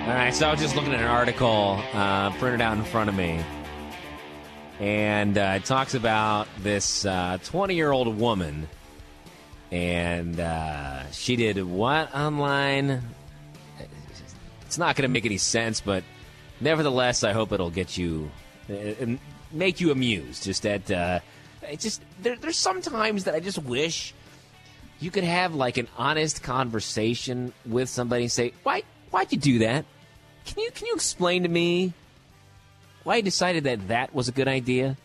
All right, so I was just looking at an article uh, printed out in front of me, and uh, it talks about this 20 uh, year old woman, and uh, she did what online? It's not going to make any sense, but nevertheless, I hope it'll get you, uh, make you amused. Just that, uh, it just there, there's sometimes that I just wish you could have like an honest conversation with somebody and say, why, why'd you do that? Can you can you explain to me why you decided that that was a good idea?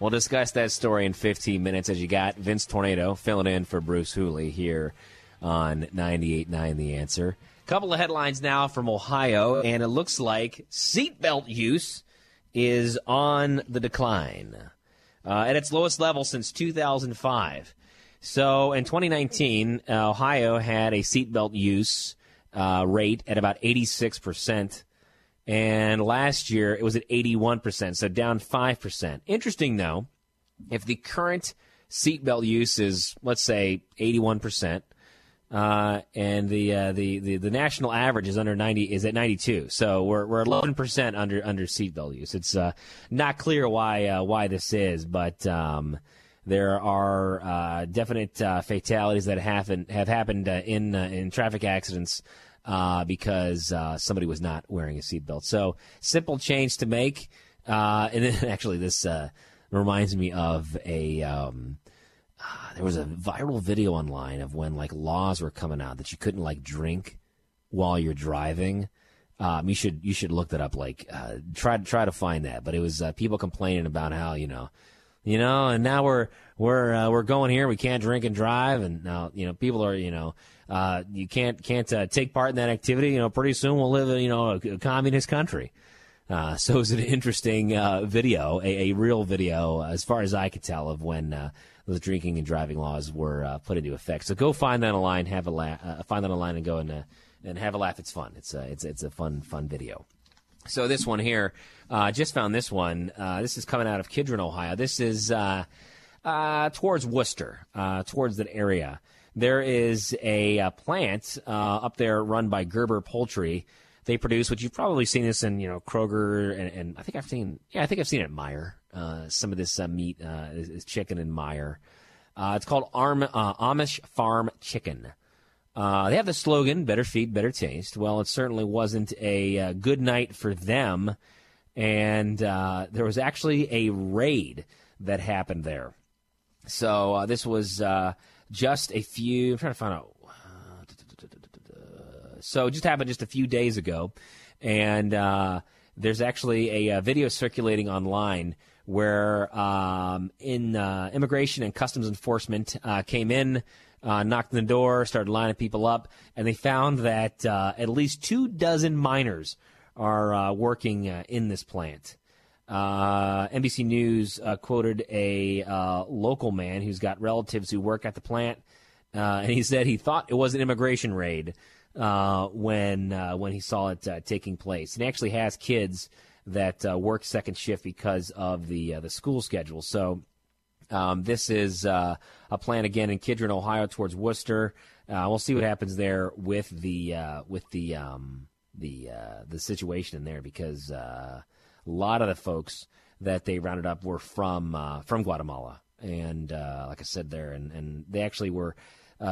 We'll discuss that story in 15 minutes as you got Vince Tornado filling in for Bruce Hooley here on 98.9 The Answer. A Couple of headlines now from Ohio, and it looks like seatbelt use is on the decline uh, at its lowest level since 2005. So in 2019, uh, Ohio had a seatbelt use uh, rate at about 86%. And last year it was at 81%, so down 5%. Interesting, though, if the current seatbelt use is, let's say, 81%, uh, and the, uh, the, the the national average is under 90 is at 92 so we're we're 11% under under seatbelt use it's uh, not clear why uh, why this is but um, there are uh, definite uh, fatalities that have have happened in in traffic accidents uh, because uh, somebody was not wearing a seatbelt. So simple change to make. Uh, and then actually, this uh, reminds me of a. Um, uh, there was a viral video online of when like laws were coming out that you couldn't like drink while you're driving. Um, you should you should look that up. Like uh, try try to find that. But it was people complaining about how you know you know, and now we're we're uh, we're going here. We can't drink and drive, and now you know people are you know uh, you can't can't uh, take part in that activity. You know, pretty soon we'll live in you know a, a communist country. Uh, so it's an interesting uh, video, a, a, real video, as far as I could tell, of when uh, those drinking and driving laws were put into effect. So go find that online, have a la- uh, find that online, and go and and have a laugh. It's fun. It's a, it's it's a fun fun video. So this one here, uh, just found this one. This is coming out of Kidron, Ohio. This is towards Wooster, towards that area. There is a, a uh, plant up there run by Gerber Poultry. They produce, which you've probably seen this in, you know, Kroger, and, and I think I've seen, yeah, I think I've seen it at Meijer. some of this meat is, is, chicken in Meijer. it's called Arm, Amish Farm Chicken. Uh, they have the slogan "Better feed, better taste." Well, it certainly wasn't a uh, good night for them, and uh, there was actually a raid that happened there. So uh, this was uh, just a few. I'm trying to find out. So it just happened just a few days ago, and uh, there's actually a, a, video circulating online where um, in immigration and customs enforcement came in uh, knocked on the door, started lining people up, and they found that uh, at least two dozen miners are uh, working uh, in this plant. Uh, NBC News uh, quoted a local man who's got relatives who work at the plant, and he said he thought it was an immigration raid when when he saw it taking place. And he actually has kids that work second shift because of the the school schedule. So um, this is uh, a plan again in Kidron, Ohio, towards Wooster. Uh, we'll see what happens there with the uh, with the um, the uh, the situation in there because uh, a lot of the folks that they rounded up were from uh, from Guatemala, and like I said there, and, and they actually were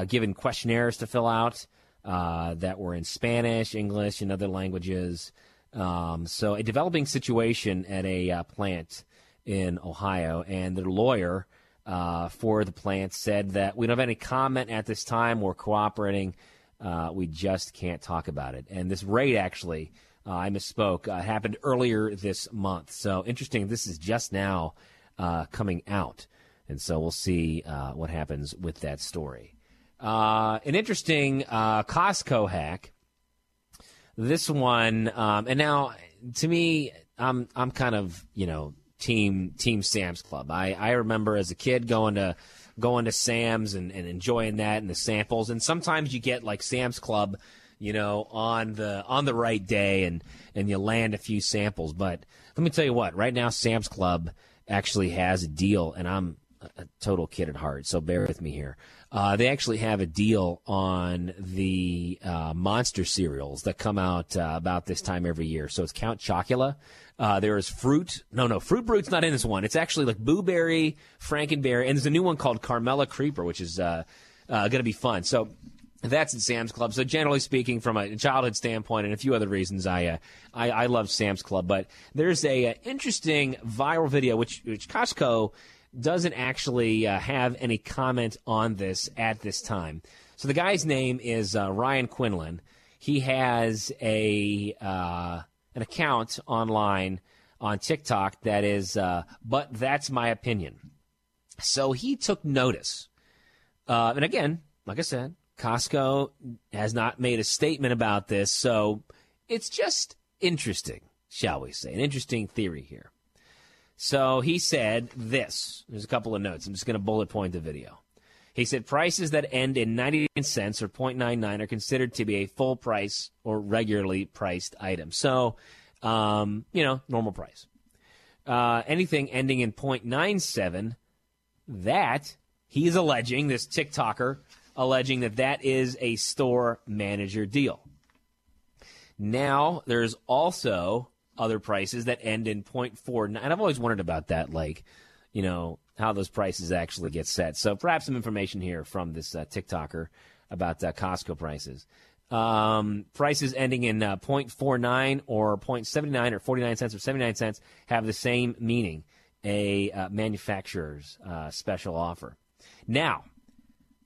given questionnaires to fill out that were in Spanish, English, and other languages. Um, so a developing situation at a plant in Ohio, and their lawyer uh, for the plant said that we don't have any comment at this time. We're cooperating. Uh, we just can't talk about it. And this raid actually, uh, I misspoke, uh, happened earlier this month. So interesting. This is just now uh, coming out. And so we'll see uh, what happens with that story. Uh, an interesting uh, Costco hack. This one, um, and now to me, I'm I'm kind of you know team team Sam's Club. I I remember as a kid going to going to Sam's and, and enjoying that and the samples. And sometimes you get like Sam's Club, you know, on the on the right day and and you land a few samples. But let me tell you what, right now Sam's Club actually has a deal, and I'm a total kid at heart, so bear with me here. Uh, they actually have a deal on the uh, monster cereals that come out uh, about this time every year. So it's Count Chocula. Uh, there is fruit. No, no, Fruit Brute's not in this one. It's actually like Boo Berry, Frankenberry, and there's a new one called Carmella Creeper, which is uh, uh, going to be fun. So that's at Sam's Club. So generally speaking, from a childhood standpoint and a few other reasons, I uh, I, I, love Sam's Club. But there's a, a, interesting viral video which which Costco doesn't actually uh, have any comment on this at this time. So the guy's name is uh, Ryan Quinlan. He has a uh, an account online on TikTok that is, uh, but that's my opinion. So he took notice. Uh, and again, like I said, Costco has not made a statement about this, so it's just interesting, shall we say, an interesting theory here. So he said this. There's a couple of notes. I'm just going to bullet point the video. He said prices that end in 99 cents or 0.99 are considered to be a full price or regularly priced item. So, um, you know, normal price. Uh, anything ending in 0.97, that he's alleging, this TikToker alleging that that is a store manager deal. Now, there's also other prices that end in 0.4. And I've always wondered about that, like, you know, how those prices actually get set. So perhaps some information here from this uh, TikToker about uh, Costco prices. Um, prices ending in uh, 0.49 or 0.79 or 49 cents or 79 cents have the same meaning a uh, manufacturer's uh, special offer. Now,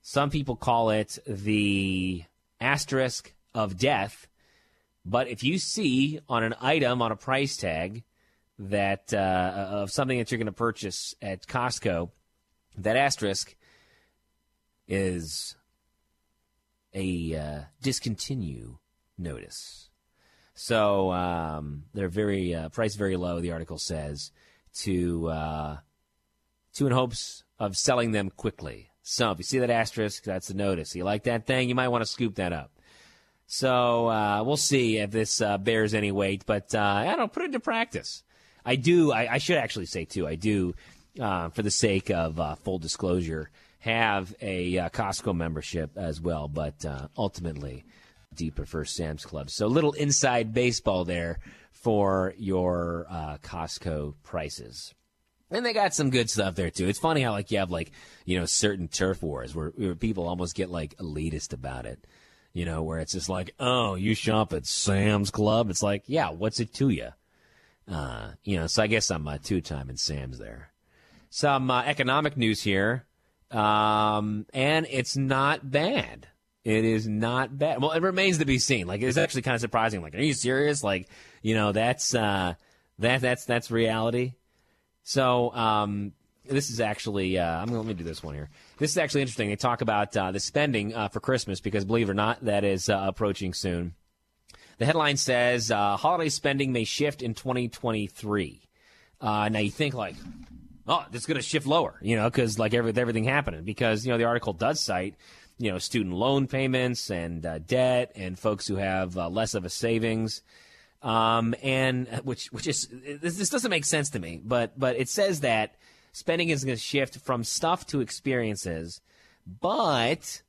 some people call it the asterisk of death but if you see on an item on a price tag that uh, of something that you're going to purchase at Costco, that asterisk is a uh, discontinue notice. So um, they're very uh, price very low. The article says to uh, to in hopes of selling them quickly. So if you see that asterisk, that's a notice. You like that thing, you might want to scoop that up. So uh, we'll see if this uh, bears any weight, but uh, I don't put it into practice. I do. I, I should actually say too. I do, uh, for the sake of uh, full disclosure, have a uh, Costco membership as well. But ultimately, do you prefer Sam's Club? So little inside baseball there for your Costco prices. And they got some good stuff there too. It's funny how like you have like you know certain turf wars where, where people almost get like elitist about it you know, where it's just like, oh, you shop at Sam's Club. It's like, yeah, what's it to you? Uh, you know, so I guess I'm uh, two time in Sam's there. Some uh, economic news here, um, and it's not bad. It is not bad. Well, it remains to be seen. Like, it's actually kind of surprising. Like, are you serious? Like, you know, that's uh, that that's that's reality. So, um, this is actually uh, I'm gonna, let me do this one here. This is actually interesting. They talk about uh, the spending uh, for Christmas because believe it or not, that is uh, approaching soon. The headline says uh, holiday spending may shift in 2023. Uh, now you think like, oh, it's going to shift lower, you know, because like every, everything happening. Because you know the article does cite, you know, student loan payments and debt and folks who have less of a savings. Um, and which which is this, this doesn't make sense to me, but but it says that spending is going to shift from stuff to experiences, but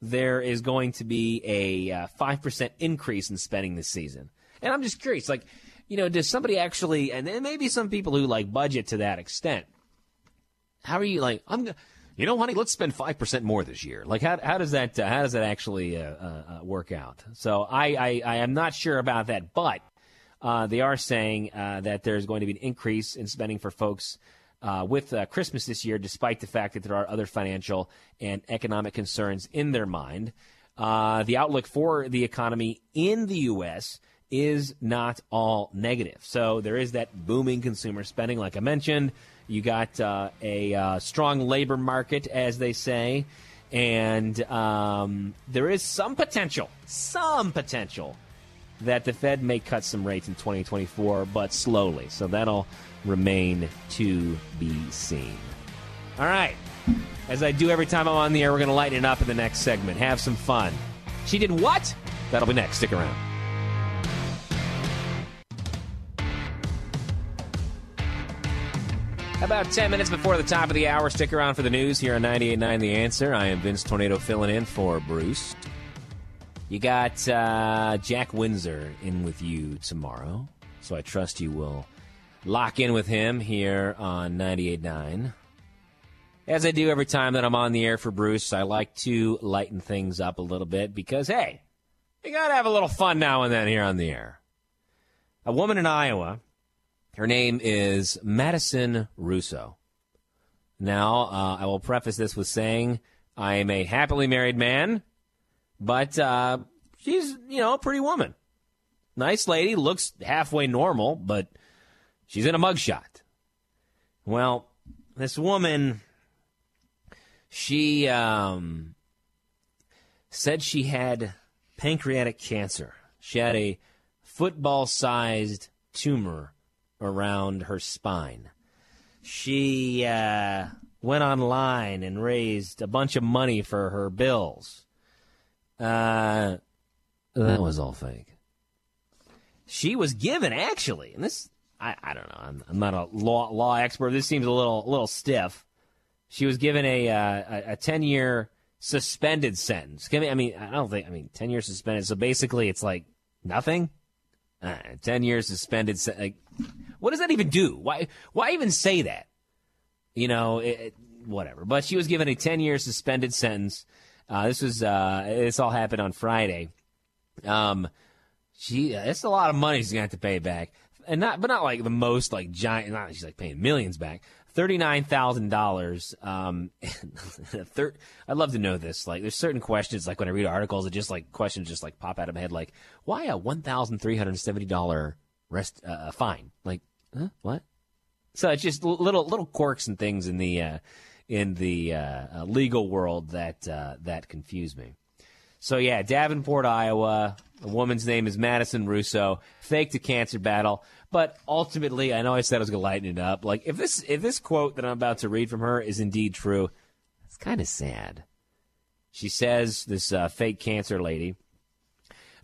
there is going to be a uh, 5% increase in spending this season. And I'm just curious, like, you know, does somebody actually, and maybe some people who like budget to that extent, how are you like, I'm you know, honey, let's spend 5% more this year. Like, how, how does that, uh, how does that actually uh, uh, uh work out? So I, I, I am not sure about that, but uh, they are saying uh, that there's going to be an increase in spending for folks with Christmas this year, despite the fact that there are other financial and economic concerns in their mind. The outlook for the economy in the U.S. is not all negative. So there is that booming consumer spending, like I mentioned. You got uh, a uh, strong labor market, as they say. And um, there is some potential, some potential that the Fed may cut some rates in 2024, but slowly. So that'll remain to be seen. All right. As I do every time I'm on the air, we're going to lighten it up in the next segment. Have some fun. She did what? That'll be next. Stick around. About 10 minutes before the top of the hour, stick around for the news here on 98.9 The Answer. I am Vince Tornado filling in for Bruce. You got uh, Jack Windsor in with you tomorrow, so I trust you will lock in with him here on 98.9. As I do every time that I'm on the air for Bruce, I like to lighten things up a little bit because, hey, you got to have a little fun now and then here on the air. A woman in Iowa, her name is Madison Russo. Now, uh, I will preface this with saying I am a happily married man, but uh, she's, you know, a pretty woman. Nice lady, looks halfway normal, but she's in a mugshot. Well, this woman she um, said she had pancreatic cancer. She had a football sized tumor around her spine. She uh, went online and raised a bunch of money for her bills. Uh, that was all fake. She was given, actually, and this, I, I don't know, I'm, I'm not a law, law expert. This seems a little, a little stiff. She was given a uh, a ten year suspended sentence. I mean, I don't think. I mean, ten years suspended. So basically, it's like nothing. Uh, ten years suspended. Like, what does that even do? Why? Why even say that? You know, it, whatever. But she was given a ten year suspended sentence. Uh, this was uh, this all happened on Friday. Um, she it's a lot of money she's gonna have to pay back, and not but not like the most like giant. Not she's like paying millions back, thirty-nine thousand um, dollars. I'd love to know this. Like, there's certain questions. Like when I read articles, it just like questions just like pop out of my head. Like, why a one thousand three hundred seventy dollar rest uh, uh, fine? Like, huh? what? So it's just little little quirks and things in the uh, in the uh, uh legal world that uh, that confuse me. So yeah, Davenport, Iowa. A woman's name is Madison Russo. Faked a cancer battle. But ultimately, I know I said I was going to lighten it up. Like if this if this quote that I'm about to read from her is indeed true, it's kind of sad. She says this uh, fake cancer lady.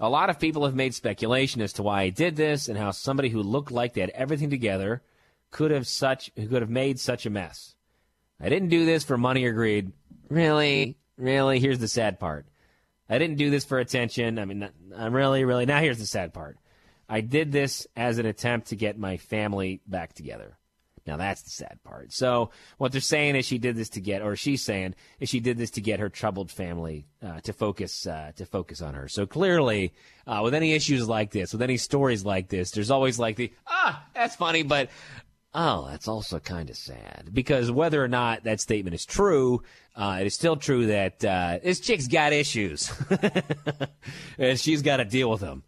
A lot of people have made speculation as to why I did this and how somebody who looked like they had everything together could have such could have made such a mess. I didn't do this for money or greed. Really, really. Here's the sad part. I didn't do this for attention. I mean, I'm really, really. Now here's the sad part. I did this as an attempt to get my family back together. Now that's the sad part. So what they're saying is she did this to get, or she's saying is she did this to get her troubled family uh, to focus uh, to focus on her. So clearly, uh, with any issues like this, with any stories like this, there's always like the ah, that's funny, but oh, that's also kind of sad because whether or not that statement is true, uh, it is still true that uh, this chick's got issues, and she's got to deal with them.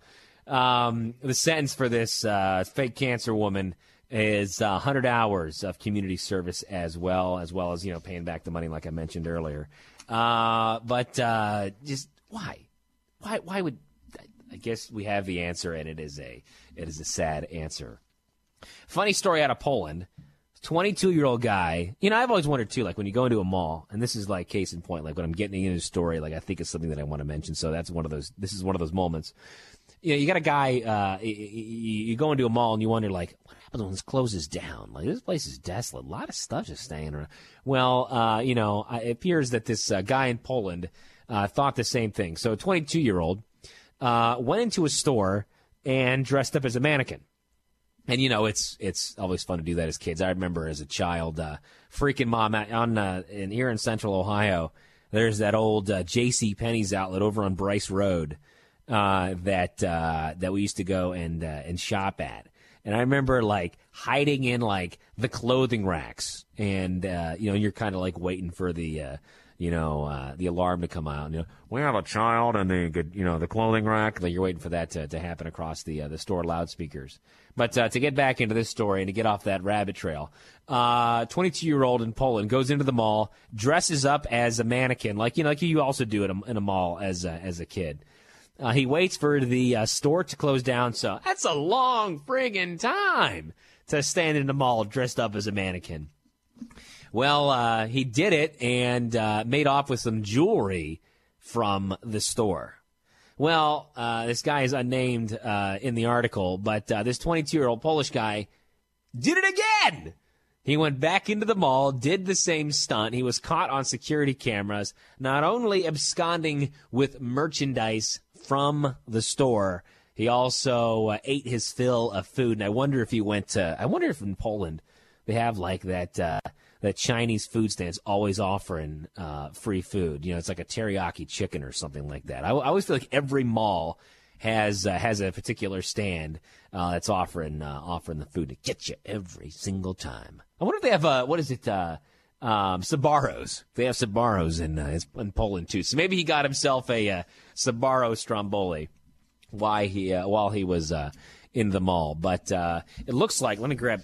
Um, the sentence for this uh, fake cancer woman is uh, 100 hours of community service as well, as well as you know paying back the money, like I mentioned earlier. Uh, but uh, just why, why, why would? I guess we have the answer, and it is a it is a sad answer. Funny story out of Poland. 22 year old guy. You know, I've always wondered too, like when you go into a mall, and this is like case in point, like when I'm getting into a story, like I think it's something that I want to mention. So that's one of those, this is one of those moments you know, you got a guy, uh, you, go into a mall and you wonder, like, what happens when this closes down? Like, this place is desolate. A lot of stuff just staying around. Well, uh, you know, it appears that this uh, guy in Poland uh, thought the same thing. So, a 22 year old uh, went into a store and dressed up as a mannequin. And you know, it's it's always fun to do that as kids. I remember as a child, uh, freaking mom on in here in Central Ohio. There's that old J.C. Penney's outlet over on Brice Road uh, that uh, that we used to go and uh, and shop at. And I remember like hiding in like the clothing racks, and uh, you know you're kind of like waiting for the uh, you know, uh, the alarm to come out. You know, we have a child in the, you know, the clothing rack. Like you're waiting for that to, to happen across the the store loudspeakers. But to get back into this story and to get off that rabbit trail, 22 uh, year old in Poland goes into the mall, dresses up as a mannequin, like you know, like you also do a, in a mall as a, as a kid. Uh, he waits for the uh, store to close down. So that's a long friggin' time to stand in the mall dressed up as a mannequin. Well, uh, he did it and uh, made off with some jewelry from the store. Well, uh, this guy is unnamed uh, in the article, but this 22 year old Polish guy did it again. He went back into the mall, did the same stunt. He was caught on security cameras, not only absconding with merchandise from the store, he also uh, ate his fill of food. And I wonder if he went to, I wonder if in Poland they have like that uh, that Chinese food stands always offering uh, free food. You know, it's like a teriyaki chicken or something like that. I, I always feel like every mall has uh, has a particular stand uh, that's offering uh, offering the food to get you every single time. I wonder if they have uh, what is it? Um, Sbarros. They have Sbarros in uh, in Poland too. So maybe he got himself a uh, Sbarro Stromboli he uh, while he was uh, in the mall. But uh, it looks like let me grab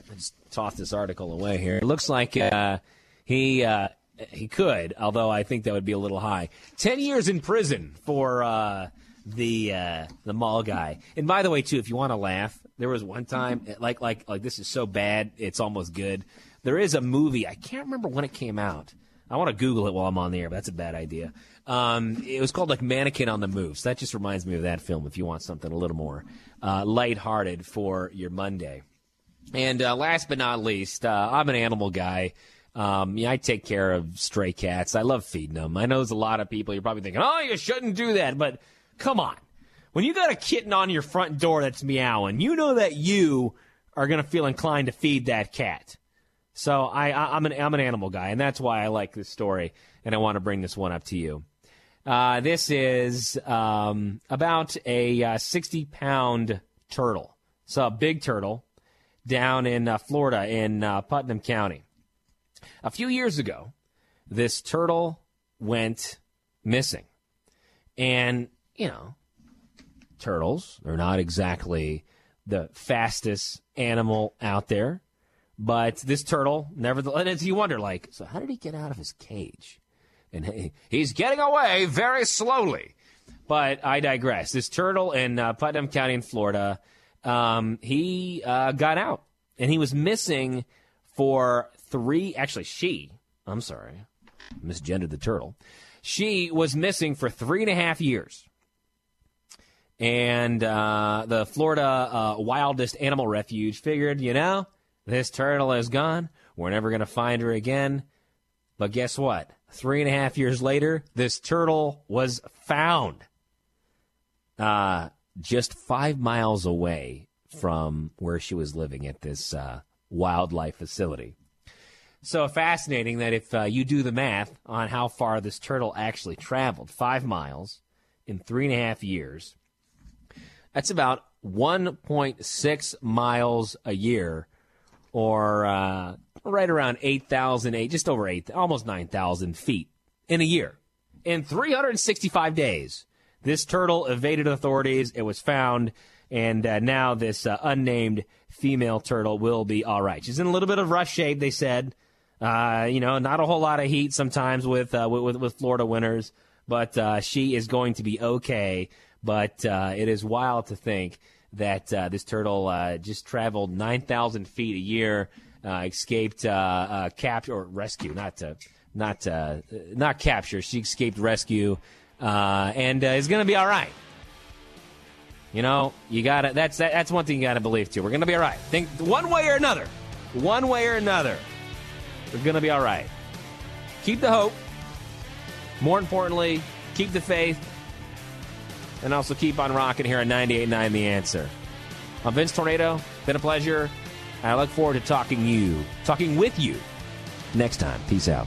toss this article away here. It looks like uh, he uh, he could, although I think that would be a little high. Ten years in prison for the uh, the mall guy. And by the way, too, if you want to laugh, there was one time like like like this is so bad it's almost good. There is a movie I can't remember when it came out. I want to Google it while I'm on the air, but that's a bad idea. Um, it was called like Mannequin on the Move. So that just reminds me of that film. If you want something a little more uh, lighthearted for your Monday. And uh, last but not least, uh, I'm an animal guy. Um, yeah, I take care of stray cats. I love feeding them. I know there's a lot of people. You're probably thinking, "Oh, you shouldn't do that," but come on. When you got a kitten on your front door that's meowing, you know that you are going to feel inclined to feed that cat. So I, I, am an I'm an animal guy, and that's why I like this story, and I want to bring this one up to you. Uh, this is um, about a uh, 60 pound turtle. So a big turtle down in uh, Florida in uh, Putnam County. A few years ago, this turtle went missing. And, you know, turtles are not exactly the fastest animal out there. But this turtle, nevertheless, you wonder, like, so how did he get out of his cage? And he, he's getting away very slowly. But I digress. This turtle in uh, Putnam County in Florida um, he uh, got out and he was missing for three. Actually, she. I'm sorry, misgendered the turtle. She was missing for three and a half years. And uh, the Florida uh, Wildest Animal Refuge figured, you know, this turtle is gone. We're never going to find her again. But guess what? Three and a half years later, this turtle was found. Uh, just five miles away from where she was living at this uh, wildlife facility. So fascinating that if uh, you do the math on how far this turtle actually traveled, five miles in three and a half years, that's about 1.6 miles a year, or uh, right around 8,000, just over 8, almost 9,000 feet in a year, in 365 days. This turtle evaded authorities. It was found, and uh, now this uh, unnamed female turtle will be all right. She's in a little bit of rough shape, they said. Uh, you know, not a whole lot of heat sometimes with uh, with, with Florida winters, but uh, she is going to be okay. But it is wild to think that uh, this turtle uh, just traveled 9,000 feet a year, uh, escaped capture or rescue, not to, not not capture. She escaped rescue uh, and uh, is going to be all right. You know, you got to that's that, that's one thing you got to believe too. We're going to be all right. Think one way or another, one way or another, we're going to be all right. Keep the hope. More importantly, keep the faith, and also keep on rocking here on 98.9 The Answer. I'm Vince Tornado. Been a pleasure. I look forward to talking you, talking with you next time. Peace out.